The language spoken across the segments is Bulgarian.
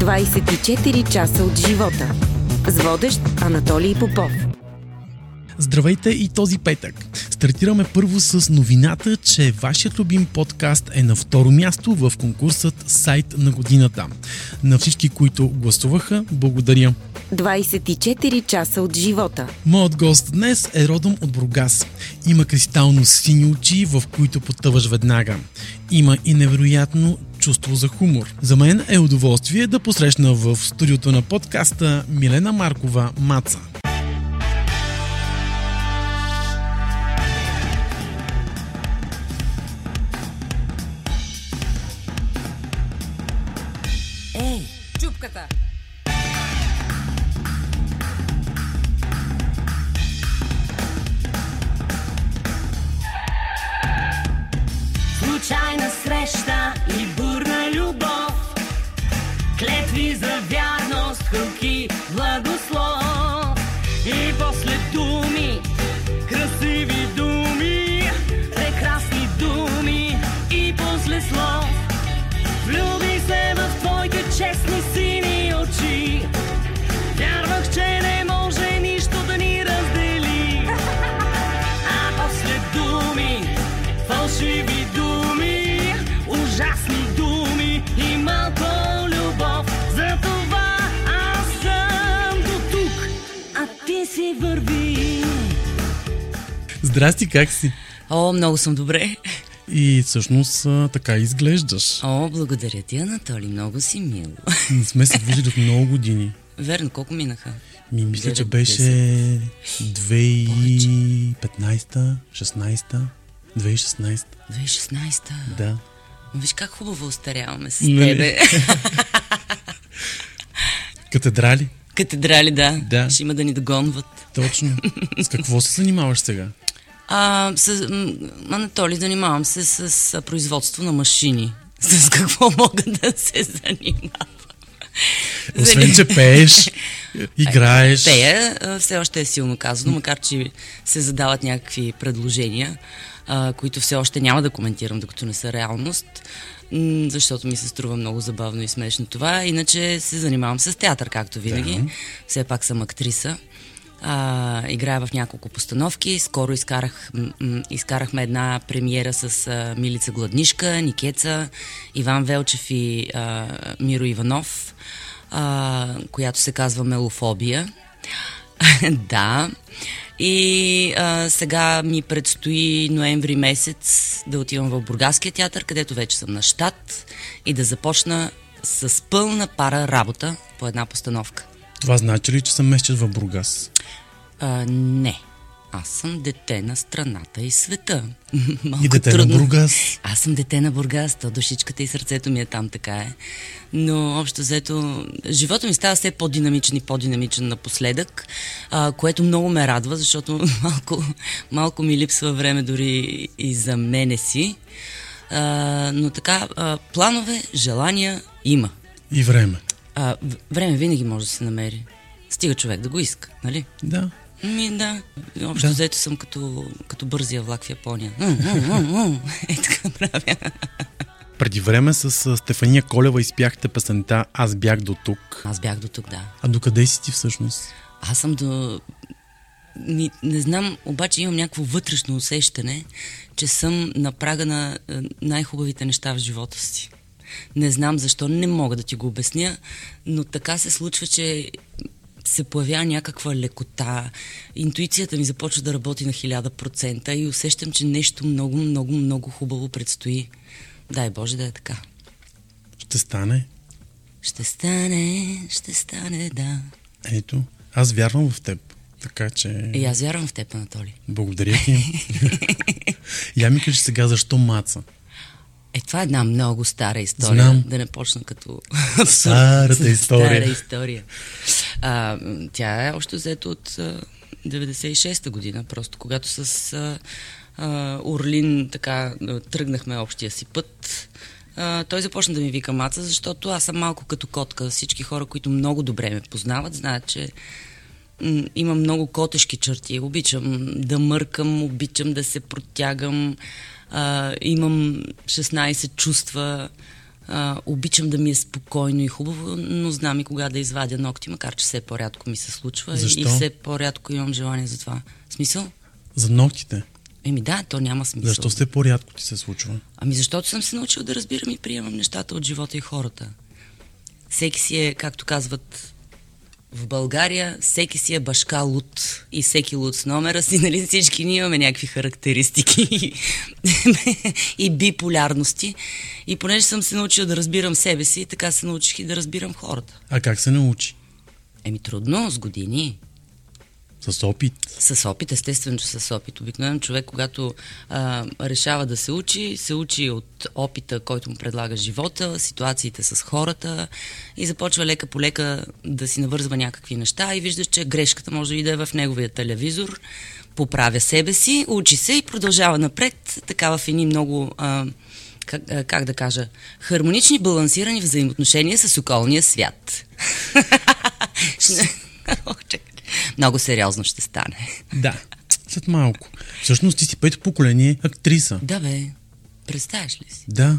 24 часа от живота. С водещ Анатолий Попов. Здравейте и този петък. Стартираме първо с новината, че вашият любим подкаст е на второ място в конкурсът Сайт на годината. На всички, които гласуваха, благодаря. 24 часа от живота. Моят гост днес е родом от Бургас. Има кристално сини очи, в които потъваш веднага. Има и невероятно чувство за хумор. За мен е удоволствие да посрещна в студиото на подкаста Милена Маркова Маца. cookie Здрасти, как си? О, много съм добре. И всъщност така изглеждаш. О, благодаря ти, Анатолий, много си мил. Не сме се виждали от много години. Верно, колко минаха? Ми, мисля, че Девет, беше 2015, 16, 2016. 2016-та. Да. Ма Виж как хубаво остаряваме с Нали? тебе. Катедрали? Катедрали, да. Да. Ще има да ни догонват. Точно. С какво се занимаваш сега? А, с, Анатолий, занимавам се с, а, производство на машини. С какво мога да се занимавам? Освен, че пееш, играеш. Пея все още е силно казано, макар че се задават някакви предложения, а, които все още няма да коментирам, докато не са реалност, защото ми се струва много забавно и смешно това. Иначе се занимавам с театър, както винаги. Да. Все пак съм актриса. А, играя в няколко постановки. Скоро изкарах, м- изкарахме една премиера с а, Милица Гладнишка, Никеца, Иван Велчев и а, Миро Иванов, а, която се казва Мелофобия. да. И а, сега ми предстои ноември месец да отивам в Бургаския театър, където вече съм на щат и да започна с пълна пара работа по една постановка. Това значи ли, че се местиш в Бургас? А, не. Аз съм дете на страната и света. Малко И дете трудно. на Бургас. Аз съм дете на Бургас, то душичката и сърцето ми е там, така е. Но общо взето, живота ми става все по-динамичен и по-динамичен напоследък, а, което много ме радва, защото малко, малко ми липсва време дори и за мене си. А, но така, а, планове, желания има. И време. А, време винаги може да се намери. Стига човек да го иска, нали? Да. Ми, да. Общо Да. взето съм като, като бързия влак в Япония. Е, така правя. Преди време с Стефания Колева изпяхте песента Аз бях до тук. Аз бях до тук, да. А докъде си ти всъщност? Аз съм до... Ни, не знам, обаче имам някакво вътрешно усещане, че съм на прага на е, най-хубавите неща в живота си. Не знам защо, не мога да ти го обясня, но така се случва, че се появява някаква лекота, интуицията ми започва да работи на хиляда процента и усещам, че нещо много, много, много хубаво предстои. Дай Боже да е така. Ще стане. Ще стане, ще стане, да. Ето, аз вярвам в теб. Така че... И аз вярвам в теб, Анатолий. Благодаря ти. Я ми кажи сега защо маца. Е, това е една много стара история. Знам. Да не почна като... Старата история. Стара история. А, тя е още взето от а, 96-та година, просто когато с а, а, Орлин така тръгнахме общия си път. А, той започна да ми вика маца, защото аз съм малко като котка. Всички хора, които много добре ме познават, знаят, че м, имам много котешки черти. Обичам да мъркам, обичам да се протягам. А, имам 16 чувства. А, обичам да ми е спокойно и хубаво, но знам и кога да извадя ногти, макар че все по-рядко ми се случва Защо? и все по-рядко имам желание за това. Смисъл? За ногтите. Еми да, то няма смисъл. Защо все по-рядко ти се случва? Ами защото съм се научил да разбирам и приемам нещата от живота и хората. Всеки си е, както казват в България, всеки си е башка луд и всеки луд с номера си, нали всички ние имаме някакви характеристики и биполярности. И понеже съм се научил да разбирам себе си, така се научих и да разбирам хората. А как се научи? Еми трудно, с години. С опит. С опит, естествено, че с опит. Обикновено човек, когато а, решава да се учи, се учи от опита, който му предлага живота, ситуациите с хората и започва лека по лека да си навързва някакви неща и виждаш, че грешката може и да е в неговия телевизор, поправя себе си, учи се и продължава напред, така в едни много... А, как, как да кажа, хармонични, балансирани взаимоотношения с околния свят. Чакай. Много сериозно ще стане. Да. След малко. Всъщност ти си пето поколение актриса. Да, бе. Представяш ли си? Да.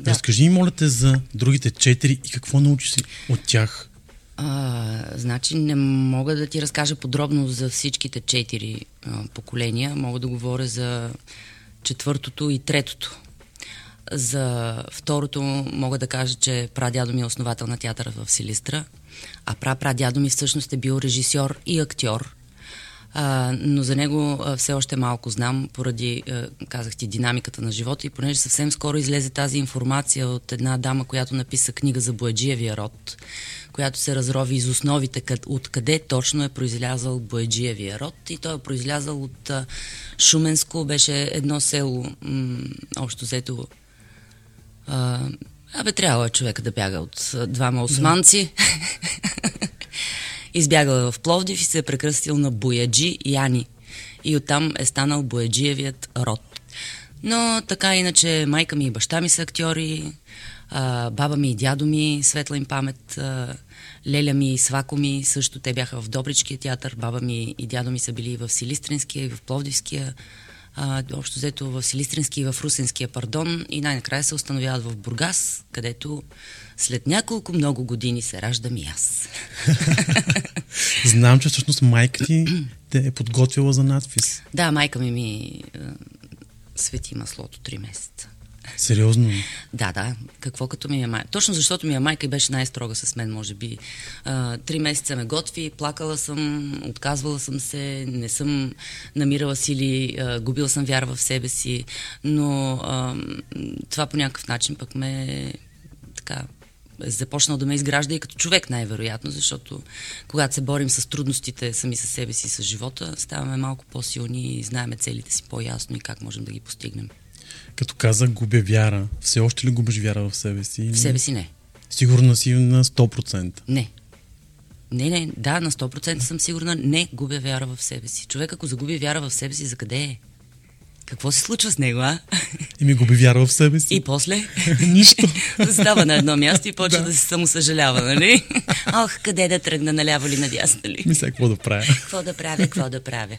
Да. Разкажи ми, моля те, за другите четири и какво научи си от тях. А, значи не мога да ти разкажа подробно за всичките четири а, поколения. Мога да говоря за четвъртото и третото. За второто мога да кажа, че прадядо ми е основател на театъра в Силистра, а пра-прадядо ми всъщност е бил режисьор и актьор. А, но за него а, все още малко знам, поради, а, казах ти, динамиката на живота и понеже съвсем скоро излезе тази информация от една дама, която написа книга за Бояджиевия род, която се разрови из основите, къд, откъде точно е произлязал Бояджиевия род и той е произлязал от а, Шуменско, беше едно село, м- общо взето а, абе, трябва е човека да бяга от двама османци. Избягал в Пловдив и се е прекръстил на Бояджи Яни. И оттам е станал Бояджиевият род. Но така иначе майка ми и баща ми са актьори, а, баба ми и дядо ми, светла им памет, а, леля ми и свако ми, също те бяха в Добричкия театър, баба ми и дядо ми са били и в Силистринския, и в Пловдивския, а, общо взето в Силистринския и в Русенския, пардон, и най-накрая се установяват в Бургас, където след няколко много години се раждам и аз. Знам, че всъщност майка ти те е подготвила за надпис. Да, майка ми ми а, свети маслото три месеца. Сериозно. Да, да. Какво като ми е майка? Точно защото ми е майка и беше най-строга с мен, може би. А, три месеца ме готви, плакала съм, отказвала съм се, не съм намирала сили, а, губила съм вяра в себе си, но а, това по някакъв начин пък ме така е започнал да ме изгражда и като човек най-вероятно, защото когато се борим с трудностите сами със себе си, с живота, ставаме малко по-силни и знаеме целите си по-ясно и как можем да ги постигнем. Като каза, губя вяра. Все още ли губиш вяра в себе си? В себе си не. Сигурна си на 100%. Не. Не, не, да, на 100% съм сигурна, не губя вяра в себе си. Човек, ако загуби вяра в себе си, за къде е? Какво се случва с него, а? И ми губи вяра в себе си. И после? Нищо. Става на едно място и почва Да. да, се самосъжалява, нали? Ох, къде да тръгна, наляво ли, надясно ли? Мисля, какво да правя. Какво да правя, какво да правя?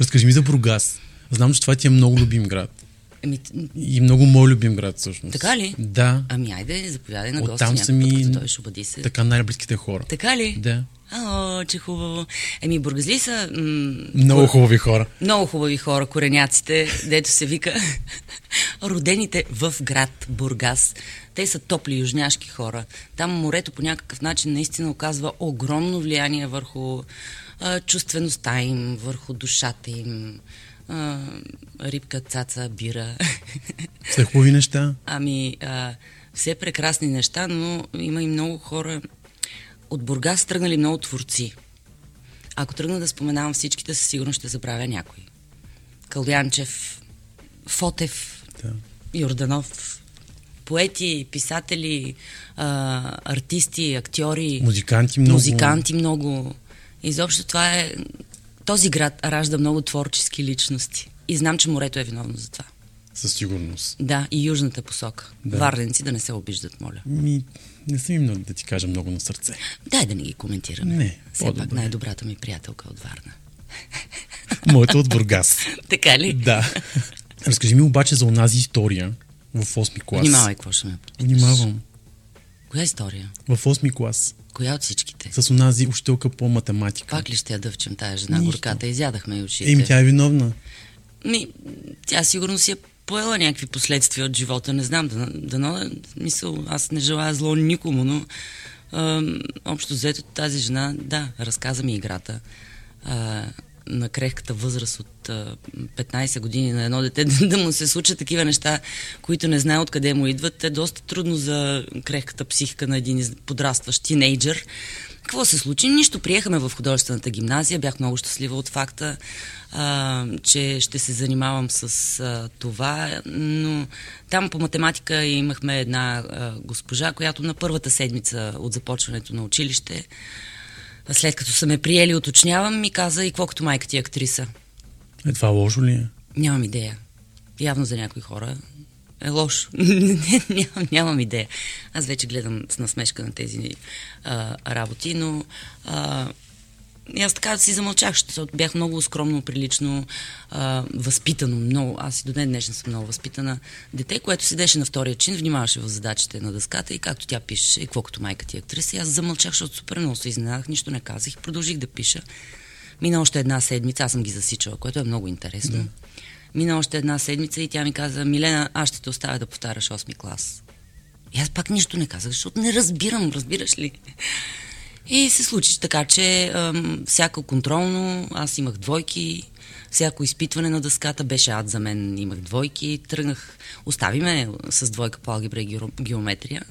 Разкажи ми за Бургас. Знам, че това ти е много любим град. Ами, И много мой любим град, всъщност. Така ли? Да. ами айде, заповядай на гости Оттам някой са път, ми като дойдеш, обади се. така най-близките хора. Така ли? Да. О, че хубаво. Еми, бургазли са м- Много хубави хора. Много хубави хора, кореняците, дето се вика родените в град Бургас. Те са топли южняшки хора. Там морето по някакъв начин наистина оказва огромно влияние върху а, чувствеността им, върху душата им. А, рибка, цаца, бира. Все хубави неща. Ами, а, все прекрасни неща, но има и много хора. От Бургас тръгнали много творци. Ако тръгна да споменавам всичките, със сигурност ще забравя някой. Калянчев, Фотев, Да. Йорданов, поети, писатели, а, артисти, актьори, Музиканти много. музиканти много. Изобщо това е... Този град ражда много творчески личности. И знам, че морето е виновно за това. Със сигурност. Да, и южната посока. Да. Варненци да не се обиждат, моля. Ми, не съм им да ти кажа много на сърце. Дай да не ги коментираме. Не, Все по-добре. пак най-добрата ми приятелка от Варна. Моето от Бургас. Така ли? да. Разкажи ми обаче за онази история, В 8 клас. Внимавай, какво ще ме подпиташ. Внимавам. Коя история? В 8 клас. Коя от всичките? С онази учителка по математика. Пак ли ще я дъвчем тая жена Нищо. горката? Изядахме и очите. Еми, тя е виновна. Ми, тя сигурно си е поела някакви последствия от живота, не знам, да, да, мисъл, аз не желая зло никому, но а, общо взето тази жена, да, разказа ми играта. А, на крехката възраст от а, 15 години на едно дете да, му се случат такива неща, които не знае откъде му идват, е доста трудно за крехката психика на един подрастващ тинейджър. Какво се случи? Нищо. Приехаме в художествената гимназия. Бях много щастлива от факта, а, че ще се занимавам с а, това. Но там по математика имахме една а, госпожа, която на първата седмица от започването на училище, след като са ме приели, уточнявам, ми каза и какво като майка ти е актриса. Е, това лошо ли е? Нямам идея. Явно за някои хора е лошо. нямам, нямам идея. Аз вече гледам с насмешка на тези а, работи, но а, и аз така си замълчах, защото бях много скромно, прилично, а, възпитано, много. Аз и до ден днешен съм много възпитана. Дете, което седеше на втория чин, внимаваше в задачите на дъската и както тя пише, и какво като майка ти актриса. И аз замълчах, защото супер много се изненадах, нищо не казах и продължих да пиша. Мина още една седмица, аз съм ги засичала, което е много интересно. Да. Мина още една седмица и тя ми каза, Милена, аз ще те оставя да повтаряш 8 клас. И аз пак нищо не казах, защото не разбирам, разбираш ли? И се случи така, че ам, всяко контролно, аз имах двойки, всяко изпитване на дъската беше ад за мен, имах двойки, тръгнах, остави ме с двойка по алгебра и гео- геометрия.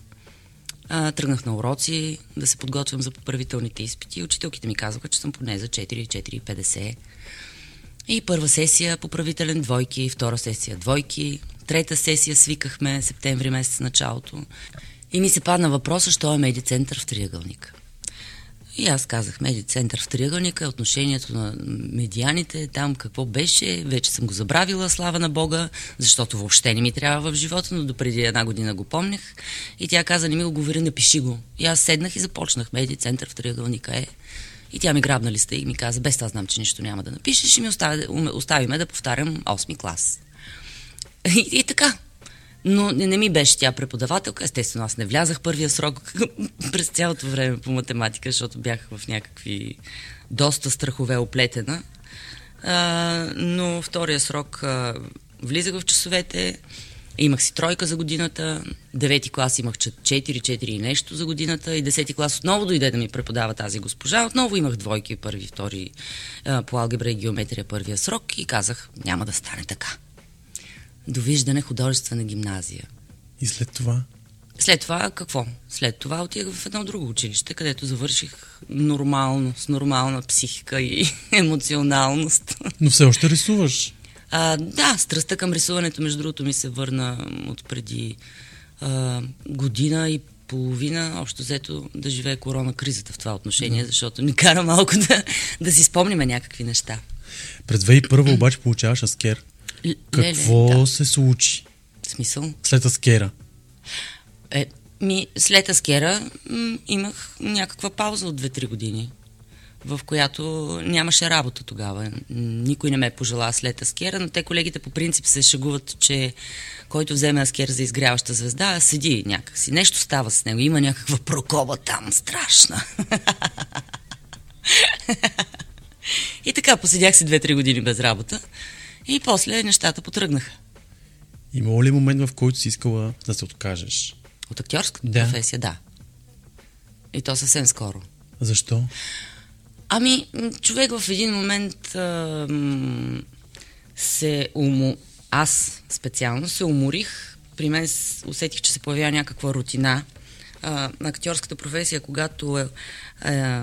А, тръгнах на уроци да се подготвям за поправителните изпити. Учителките ми казаха, че съм поне за 4-4,50. И първа сесия поправителен двойки, втора сесия двойки, трета сесия свикахме септември месец началото. И ми се падна въпроса, що е медицентър в триъгълника. И аз казах, меди център в триъгълника, отношението на медианите, там какво беше, вече съм го забравила, слава на Бога, защото въобще не ми трябва в живота, но допреди една година го помнях. И тя каза, не ми го говори, напиши го. И аз седнах и започнах, меди център в триъгълника е. И тя ми грабна листа и ми каза, без това знам, че нищо няма да напишеш и ми остави, остави да повтарям 8 клас. И, и така, но не, не ми беше тя преподавателка. Естествено, аз не влязах първия срок през цялото време по математика, защото бях в някакви доста страхове оплетена. А, но втория срок а, влизах в часовете, имах си тройка за годината, девети клас имах 4-4 и нещо за годината и десети клас отново дойде да ми преподава тази госпожа. Отново имах двойки, първи, втори по алгебра и геометрия първия срок и казах, няма да стане така довиждане художествена гимназия. И след това? След това какво? След това отидах в едно друго училище, където завърших нормално, с нормална психика и емоционалност. Но все още рисуваш. А, да, страстта към рисуването, между другото, ми се върна от преди а, година и половина, общо взето да живее корона кризата в това отношение, защото ни кара малко да, да си спомниме някакви неща. През 2001 обаче получаваш аскер. Л- Какво леле, да. се случи В смисъл? след аскера? Е, ми, след Аскера м, имах някаква пауза от 2-3 години, в която нямаше работа тогава. Никой не ме пожела след Аскера, но те колегите по принцип се шегуват, че който вземе Аскер за изгряваща звезда, седи някакси. Нещо става с него. Има някаква прокоба там, страшна. И така, поседях си 2-3 години без работа. И после нещата потръгнаха. Имало ли момент, в който си искала да се откажеш? От актьорската Да. професия, да. И то съвсем скоро. Защо? Ами, човек в един момент а, се умо... Аз специално се уморих. При мен усетих, че се появява някаква рутина. А, актьорската професия, когато е, е,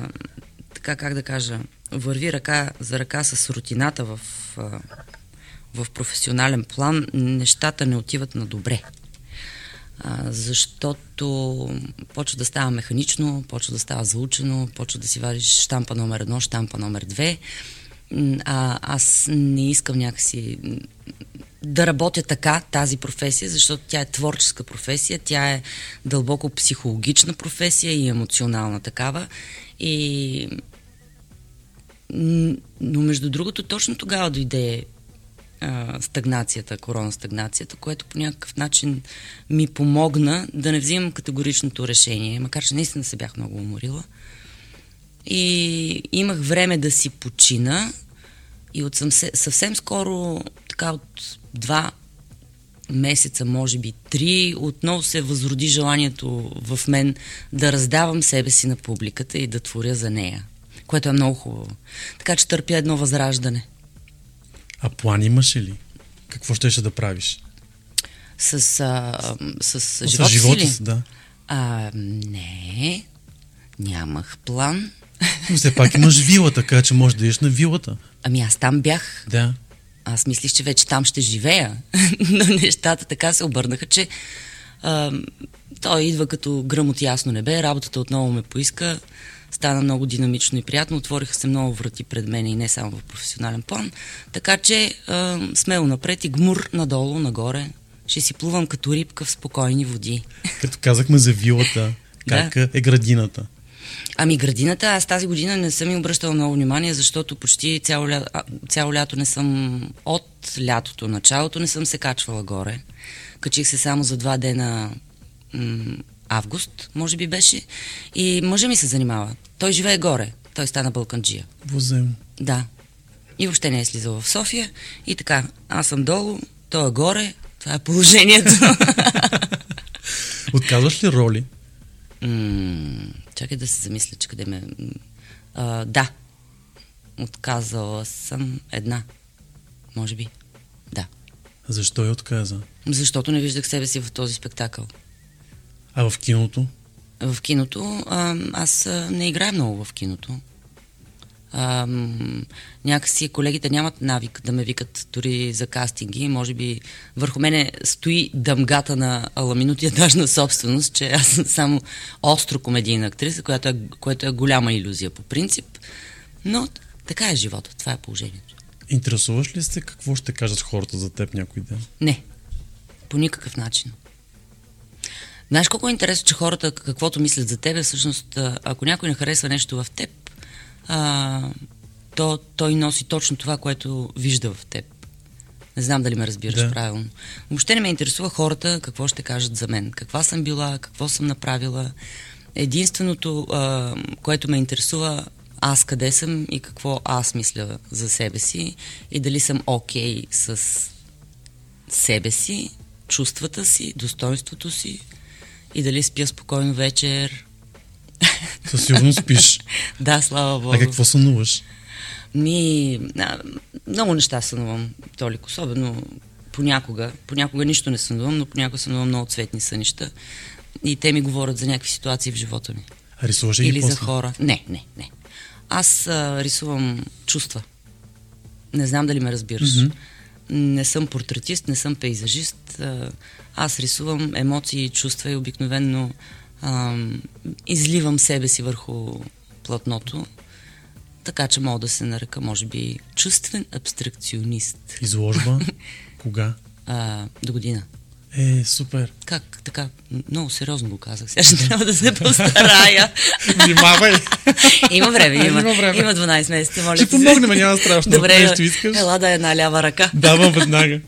така как да кажа, върви ръка за ръка с рутината в, а, в професионален план, нещата не отиват на добре. А, защото почва да става механично, почва да става заучено, почва да си вадиш штампа номер едно, штампа номер две. А, аз не искам някакси да работя така, тази професия, защото тя е творческа професия, тя е дълбоко психологична професия и емоционална такава. И... Но между другото, точно тогава дойде стагнацията, корона стагнацията, което по някакъв начин ми помогна да не взимам категоричното решение, макар че наистина се бях много уморила. И имах време да си почина и от съвсем, съвсем скоро, така от два месеца, може би три, отново се възроди желанието в мен да раздавам себе си на публиката и да творя за нея, което е много хубаво. Така че търпя едно възраждане. А план имаше ли? Какво щеше да правиш? С, а, с, с живота, с живота си, да. А, не, нямах план. Но все пак имаш вила, така че можеш да идеш на вилата. Ами аз там бях. Да. Аз мислих, че вече там ще живея. Но нещата така се обърнаха, че а, той идва като гръм от ясно небе, работата отново ме поиска, стана много динамично и приятно, отвориха се много врати пред мен и не само в професионален план. Така че а, смело напред и гмур надолу, нагоре. Ще си плувам като рибка в спокойни води. Като казахме за вилата, как е градината? Ами градината, аз тази година не съм ми обръщала много внимание, защото почти цяло, ля... цяло лято не съм от лятото, началото не съм се качвала горе. Качих се само за два дена м- август, може би беше. И мъжа ми се занимава. Той живее горе. Той стана балканджия. Возем. Да. И въобще не е слизал в София. И така, аз съм долу, той е горе. Това е положението. Отказваш ли роли? М, чакай да се замисля, че къде ме... А, да. Отказала съм една. Може би. Да. Защо я отказа? Защото не виждах себе си в този спектакъл. А в киното? В киното, а, аз не играя много в киното. А, някакси колегите нямат навик да ме викат дори за кастинги. Може би върху мене стои дъмгата на аламинотиатажна собственост, че аз съм само остро комедийна актриса, която е, което е голяма иллюзия по принцип. Но така е живота, това е положението. Интересуваш ли се какво ще кажат хората за теб някой ден? Не. По никакъв начин. Знаеш колко е интересно, че хората каквото мислят за тебе, всъщност, ако някой не харесва нещо в теб, а, то той носи точно това, което вижда в теб. Не знам дали ме разбираш Да. правилно. Въобще не ме интересува хората какво ще кажат за мен. Каква съм била, какво съм направила. Единственото, а, което ме интересува, аз къде съм и какво аз мисля за себе си и дали съм окей с себе си, чувствата си, достоинството си и дали спя спокойно вечер. Със сигурност спиш. Да, слава Богу. А какво сънуваш? Ми, а, много неща сънувам, Толик, особено понякога. Понякога нищо не сънувам, но понякога сънувам много цветни сънища. И те ми говорят за някакви ситуации в живота ми. А рисуваш Или за после? хора. Не, не, не. Аз а, рисувам чувства. Не знам дали ме разбираш. Мгм. Не съм портретист, не съм пейзажист. А, аз рисувам емоции и чувства и обикновенно а, изливам себе си върху платното, така че мога да се нарека, може би, чувствен абстракционист. Изложба? Кога? А, до година. Е, супер. Как така? Много сериозно го казах. Сега ще трябва да се постарая. Внимавай! Има време, има. Има време. Има 12 месеца, моля Ще помогнем, няма страшно. Добре, нещо искаш. ела да е една лява ръка. Давам веднага.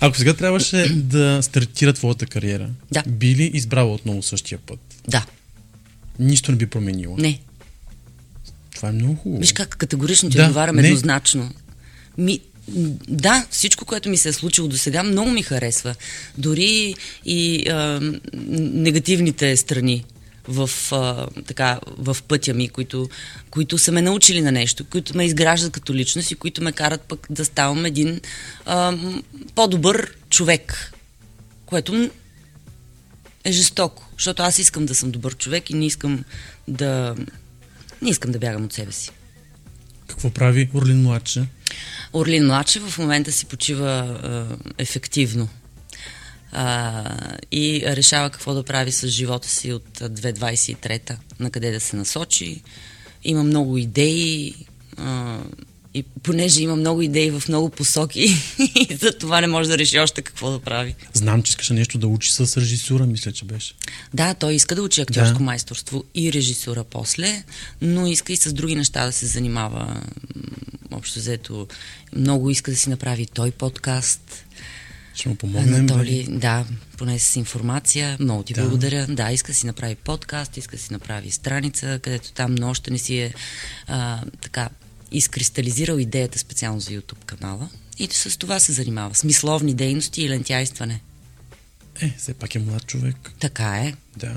Ако сега трябваше да стартира твоята кариера, Да. би ли избрала отново същия път? Да, Нищо не би променила. не. Това е много хубаво. Виж как категорично ти Да, отговарям еднозначно. Ми, да, всичко, което ми се е случило до сега, много ми харесва. Дори и а, негативните страни в, а, така, в пътя ми, които, които са ме научили на нещо, които ме изграждат като личност и които ме карат пък да ставам един а, по-добър човек, което е жестоко, защото аз искам да съм добър човек и не искам да, не искам да бягам от себе си. Какво прави Орлин младше? Орлин Младши в момента си почива а, ефективно а, и решава какво да прави с живота си от а, 2023-та, на къде да се насочи. Има много идеи а, и понеже има много идеи в много посоки, и за това не може да реши още какво да прави. Знам, че искаше нещо да учи с режисура, мисля, че беше. Да, той иска да учи актьорско Да. майсторство и режисура после, но иска и с други неща да се занимава. Общо взето много иска да си направи той подкаст. Ще му помогнем. Анатолий, да, поне с информация. Много ти Да. благодаря. Да, иска да си направи подкаст, иска да си направи страница, където там още не си е а, така изкристализирал идеята специално за YouTube канала. И с това се занимава. Смисловни дейности и лентяйстване. Е, все пак е млад човек. Така е. Да.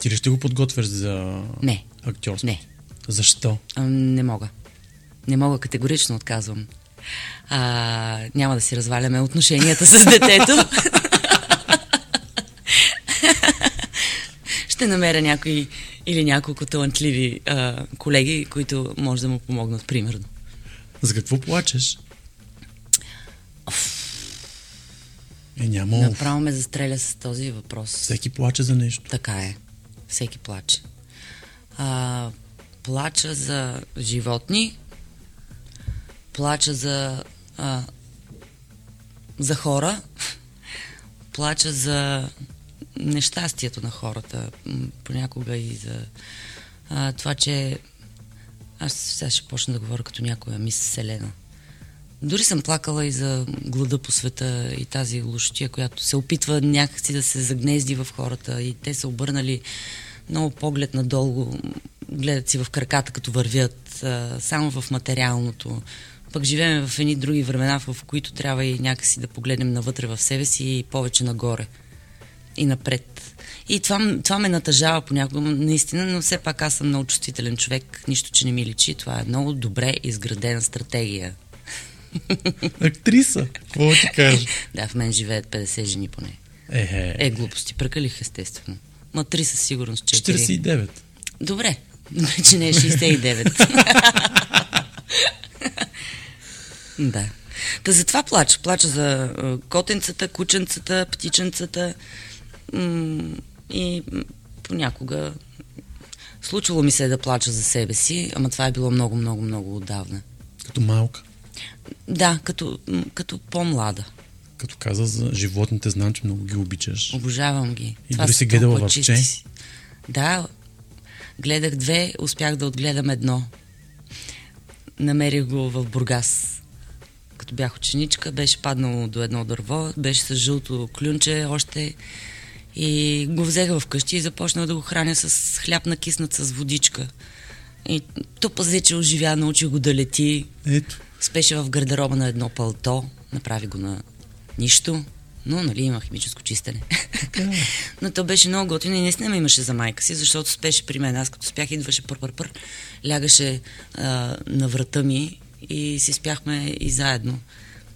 Ти ли ще го подготвяш за Не. актьорство? Не. Защо? А, не мога. Не мога, категорично отказвам. А, няма да си разваляме отношенията с детето. Ще намеря някои или няколко талантливи а, колеги, които може да му помогнат, примерно. За какво плачеш? Е, няма. Направо ме застреля с този въпрос. Всеки плаче за нещо. Така е. Всеки плаче. А, плача за животни, плача за, а, за хора, плача за нещастието на хората, понякога и за а, това, че аз сега ще почна да говоря като някоя мис Селена. Дори съм плакала и за глада по света и тази лошотия, която се опитва някакси да се загнезди в хората и те са обърнали много поглед надолу, гледат си в краката като вървят, само в материалното. Пък живеем в едни други времена, в които трябва и някакси да погледнем навътре в себе си и повече нагоре и напред. И това, това ме натъжава понякога, наистина, но все пак аз съм много чувствителен човек, нищо, че не ми личи. Това е много добре изградена стратегия. Актриса. Какво ти кажа? Да, в мен живеят 50 жени поне. Е, Е, глупости, прекалих естествено. Ма три със сигурност 4. 49. Добре, добре, че не е 69. да. Та затова плача. Плача за котенцата, кученцата, птиченцата и понякога случвало ми се е да плача за себе си, ама това е било много, много, много отдавна. Като малка. Да, като, като по-млада. Като каза за животните, знам, че много ги обичаш. Обожавам ги. И Това дори си гледала си. Да, гледах две, успях да отгледам едно. Намерих го в Бургас. Като бях ученичка, беше паднало до едно дърво, беше с жълто клюнче още и го взех вкъщи и започнах да го храня с хляб накиснат с водичка. И то пазе, че оживя, научи го да лети, Ето. спеше в гардероба на едно палто, направи го на нищо, но нали има химическо чистене. но то беше много готино и наистина ме имаше за майка си, защото спеше при мен. Аз като спях, идваше пър-пър-пър, лягаше а, на врата ми и си спяхме и заедно.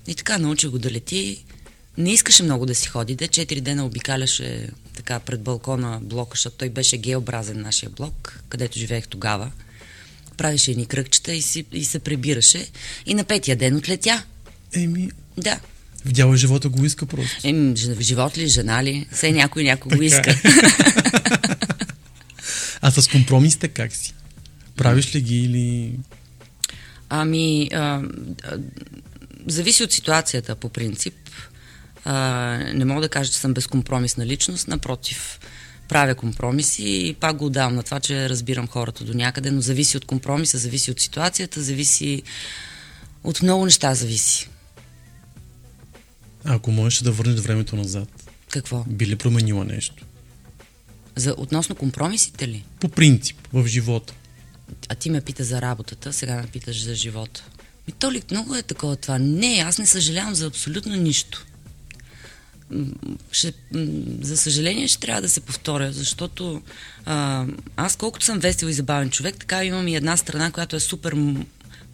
И така научи го да лети. Не искаше много да си ходи, де четири дена обикаляше така пред балкона блока, защото той беше геобразен нашия блок, където живеех тогава. Правеше едни кръгчета и, си, и се прибираше. И на петия ден отлетя. Еми, Да. видяла е живота го иска просто. Ем, ж- живот ли, жена ли? Все някой Така иска. е. А с компромисите как си? Правиш ли ги или... Ами, а, а, зависи от ситуацията, по принцип. А, не мога да кажа, че съм безкомпромисна личност, напротив. Правя компромиси и пак го отдавам на това, че разбирам хората до някъде, но зависи от компромиса, зависи от ситуацията, зависи от много неща зависи. Ако можеш да върнеш времето назад, Какво? би ли променила нещо? За, относно компромисите ли? По принцип, в живота. А ти ме пита за работата, сега ме питаш за живота. Ми, Толик, много е такова това. Не, аз не съжалявам за абсолютно нищо. Ще, за съжаление ще трябва да се повторя, защото а, аз колкото съм весел и забавен човек, така имам и една страна, която е супер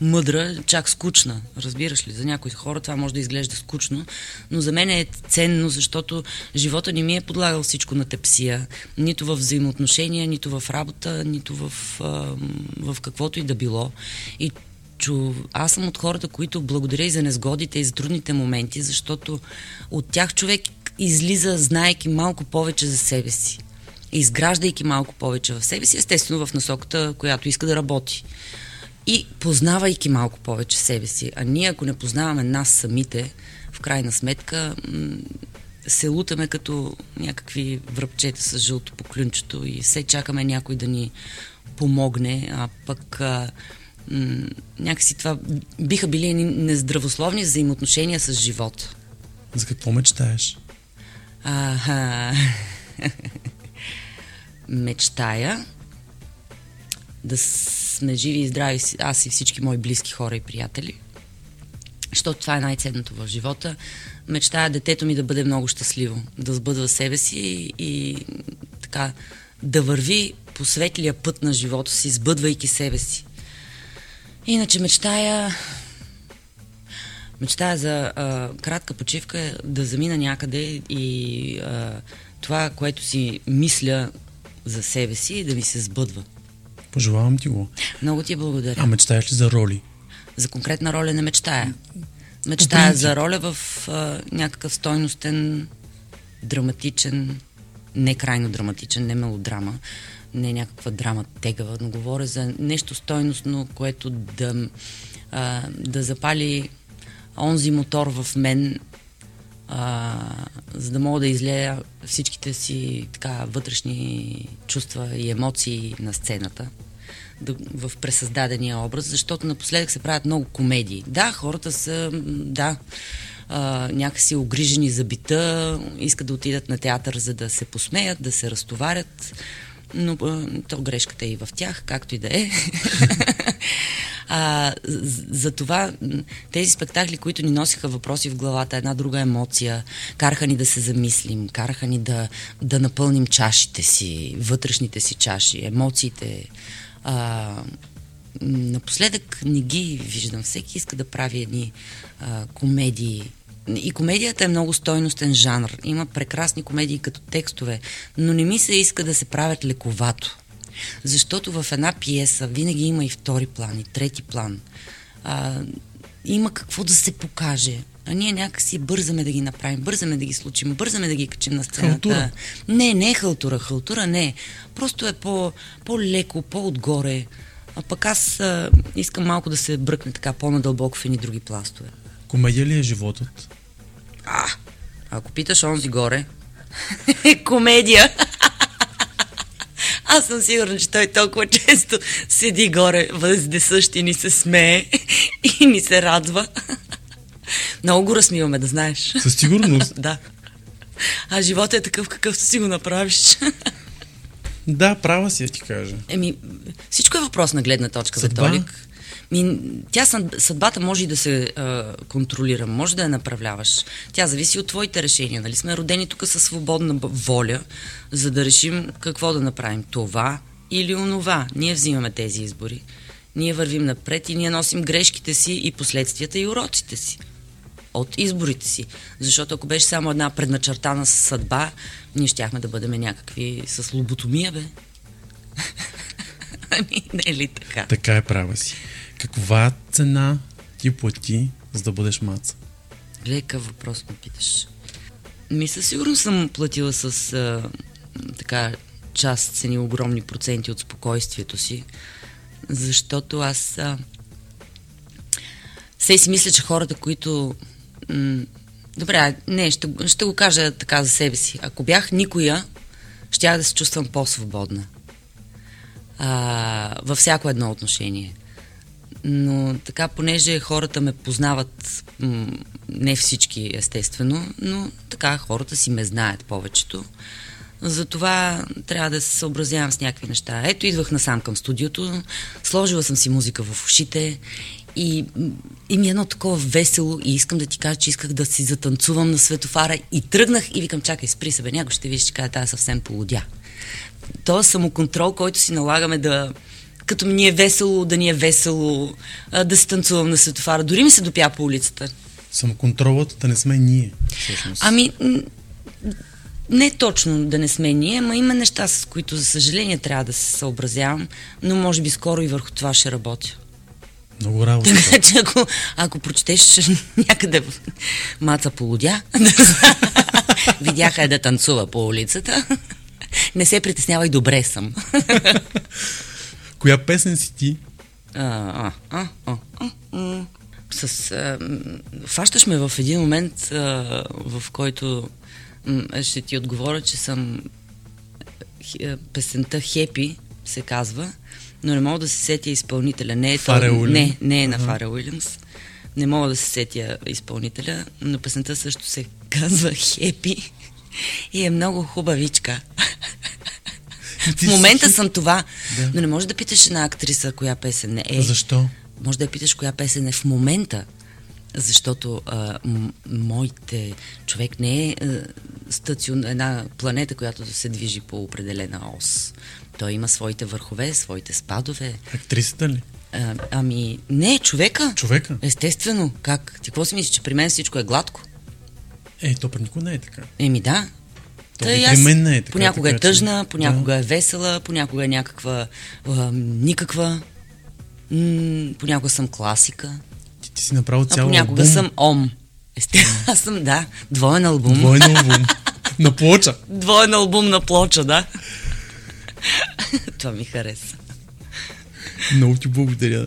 мъдра, чак скучна. Разбираш ли? За някои хора това може да изглежда скучно, но за мен е ценно, защото живота не ми е подлагал всичко на тепсия. Нито в взаимоотношения, нито в работа, нито в, в каквото и да било. И чу, аз съм от хората, които благодаря и за незгодите и за трудните моменти, защото от тях човек излиза, знаеки малко повече за себе си. Изграждайки малко повече в себе си, естествено в насоката, която иска да работи и познавайки малко повече себе си. А ние, ако не познаваме нас самите, в крайна сметка се лутаме като някакви връбчета с жълто по клюнчето и все чакаме някой да ни помогне, а пък а, м- някакси това биха били нездравословни взаимоотношения с живота. За какво мечтаеш? Аха. Мечтая да сме живи и здрави аз и всички мои близки хора и приятели. Защото това е най-ценното в живота. Мечтая детето ми да бъде много щастливо, да сбъдва себе си и, и така да върви по светлия път на живота си, сбъдвайки себе си. Иначе мечтая Мечтая за а, кратка почивка, да замина някъде и а, това, което си мисля за себе си, да ми се сбъдва. Пожелавам ти го. Много ти благодаря. А мечтаеш ли за роли? За конкретна роля не мечтая. Мечтая за роля в а, някакъв стойностен, драматичен, не крайно драматичен, не мелодрама, не някаква драма тегава, но говоря за нещо стойностно, което да, а, да запали онзи мотор в мен, а, за да мога да излея всичките си така вътрешни чувства и емоции на сцената да, в пресъздадения образ, защото напоследък се правят много комедии. Да, хората са, да, а, някакси огрижени за бита, искат да отидат на театър, за да се посмеят, да се разтоварят, но а, то грешката е и в тях, както и да е. А, за това тези спектакли, които ни носиха въпроси в главата, една друга емоция, караха ни да се замислим, караха ни да, да напълним чашите си, вътрешните си чаши, емоциите. А, напоследък не ги виждам. Всеки иска да прави едни а, комедии. И комедията е много стойностен жанр. Има прекрасни комедии като текстове, но не ми се иска да се правят лековато. Защото в една пиеса винаги има и втори план, и трети план. А, има какво да се покаже. А ние някакси бързаме да ги направим, бързаме да ги случим, бързаме да ги качим на сцената. Халтура. Не, не е халтура. Халтура не е. Просто е по, по-леко, по-отгоре. А пък аз а, искам малко да се бръкне така по-надълбоко в едни други пластове. Комедия ли е животът? А, ако питаш онзи горе, комедия. Аз съм сигурна, че той толкова често седи горе, въздесъщ и ни се смее и ни се радва. Много го разсмиваме, да знаеш. Със сигурност. Да. А живота е такъв, какъвто си го направиш. да, права си, да ти кажа. Еми, всичко е въпрос на гледна точка, Съдба? Толик. Ми, тя съд- съдбата може и да се а, контролира, може да я направляваш. Тя зависи от твоите решения. Нали сме родени тук със свободна воля, за да решим какво да направим. Това или онова. Ние взимаме тези избори. Ние вървим напред и ние носим грешките си и последствията и уроците си от изборите си. Защото ако беше само една предначертана съдба, ние щяхме да бъдем някакви с лоботомия, бе. ами, не е ли така? Така е права си. Каква цена ти плати, за да бъдеш маца? Лека въпрос ме питаш. Ми със сигурност съм платила с а, така част цени огромни проценти от спокойствието си, защото аз а, все си мисля, че хората, които... М- добре, не, ще, ще го кажа така за себе си. Ако бях никоя, щях да се чувствам по-свободна. А, във всяко едно отношение. Но така, понеже хората ме познават, не всички естествено, но така хората си ме знаят повечето. Затова трябва да се съобразявам с някакви неща. Ето, идвах насам към студиото, сложила съм си музика в ушите и, и ми е едно такова весело и искам да ти кажа, че исках да си затанцувам на светофара и тръгнах и викам, чакай, спри се, бе, някой ще видиш, че кажа, тази съвсем полудя. То е самоконтрол, който си налагаме да, като ми е весело, да ни е весело, а, да се танцувам на светофара. Дори ми се допя по улицата. Самоконтролът да не сме ние, всъщност. Ами, не точно да не сме ние, ама има неща, с които, за съжаление, трябва да се съобразявам, но може би скоро и върху това ще работя. Много работа. Така че ако, ако прочетеш някъде в маца полудя, видяха е да танцува по улицата, не се притеснявай, добре съм. Коя песен си ти? А, а, а, а, а. С, а, фащаш ме в един момент, а, в който м, ще ти отговоря, че съм хи- а, песента Хепи се казва но не мога да се сетя изпълнителя. Не е, Фарел то, Уилямс? не, не е на Фарел Уилямс. Не мога да се сетя изпълнителя, но песента също се казва Хепи и е много хубавичка. В момента съм това, Да. но не можеш да питаш една актриса коя песен е. Защо? Може да я питаш коя песен е в момента, защото а, м- моите човек не е а, стацион, една планета, която се движи по определена ос. Той има своите върхове, своите спадове. Актрисата ли? А, ами, не, човека. Човека? Естествено. Как? Ти какво си мислиш, че при мен всичко е гладко? Е, то при никой не е така. Еми да. Та и и при аз мен не е така, понякога така е тъжна, понякога Да. е весела, понякога е някаква а, никаква, м- понякога съм класика, Ти, ти си направил а цял понякога албум. съм ом. Естествено, аз съм, да, двоен албум. Двойен албум. На плоча. Двоен албум на плоча, да. Това ми хареса. Много ти благодаря.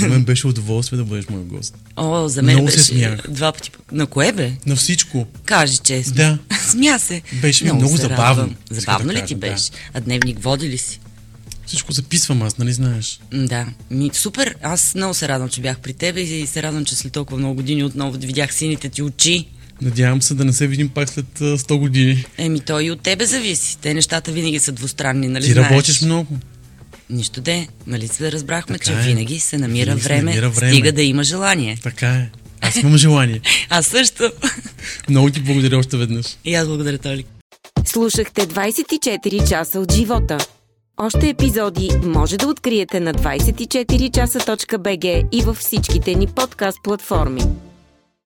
За мен беше удоволствие да бъдеш мой гост. О, за мен Много се беше смях. два пъти. На кое бе? На всичко. Кажи честно. Да. Смя се. Беше ми много се забавно, Забавно да ли кажа, ти да. беше? А дневник води ли си? Всичко записвам аз, нали знаеш? Да, ми, супер. Аз много се радвам, че бях при теб и се радвам, че след толкова много години отново видях сините ти очи. Надявам се да не се видим пак след а, 100 години. Еми, той и от тебе зависи. Те нещата винаги са двустранни, нали Ти знаеш? работиш много. Нищо де. Нали се разбрахме, Така че е. винаги се намира, Винаги се време, намира време. стига да има желание. Така е. Аз имам желание. Аз също. Много ти благодаря още веднъж. и аз благодаря, Толик. Слушахте 24 часа от живота. Още епизоди може да откриете на 24часа.bg и във всичките ни подкаст платформи.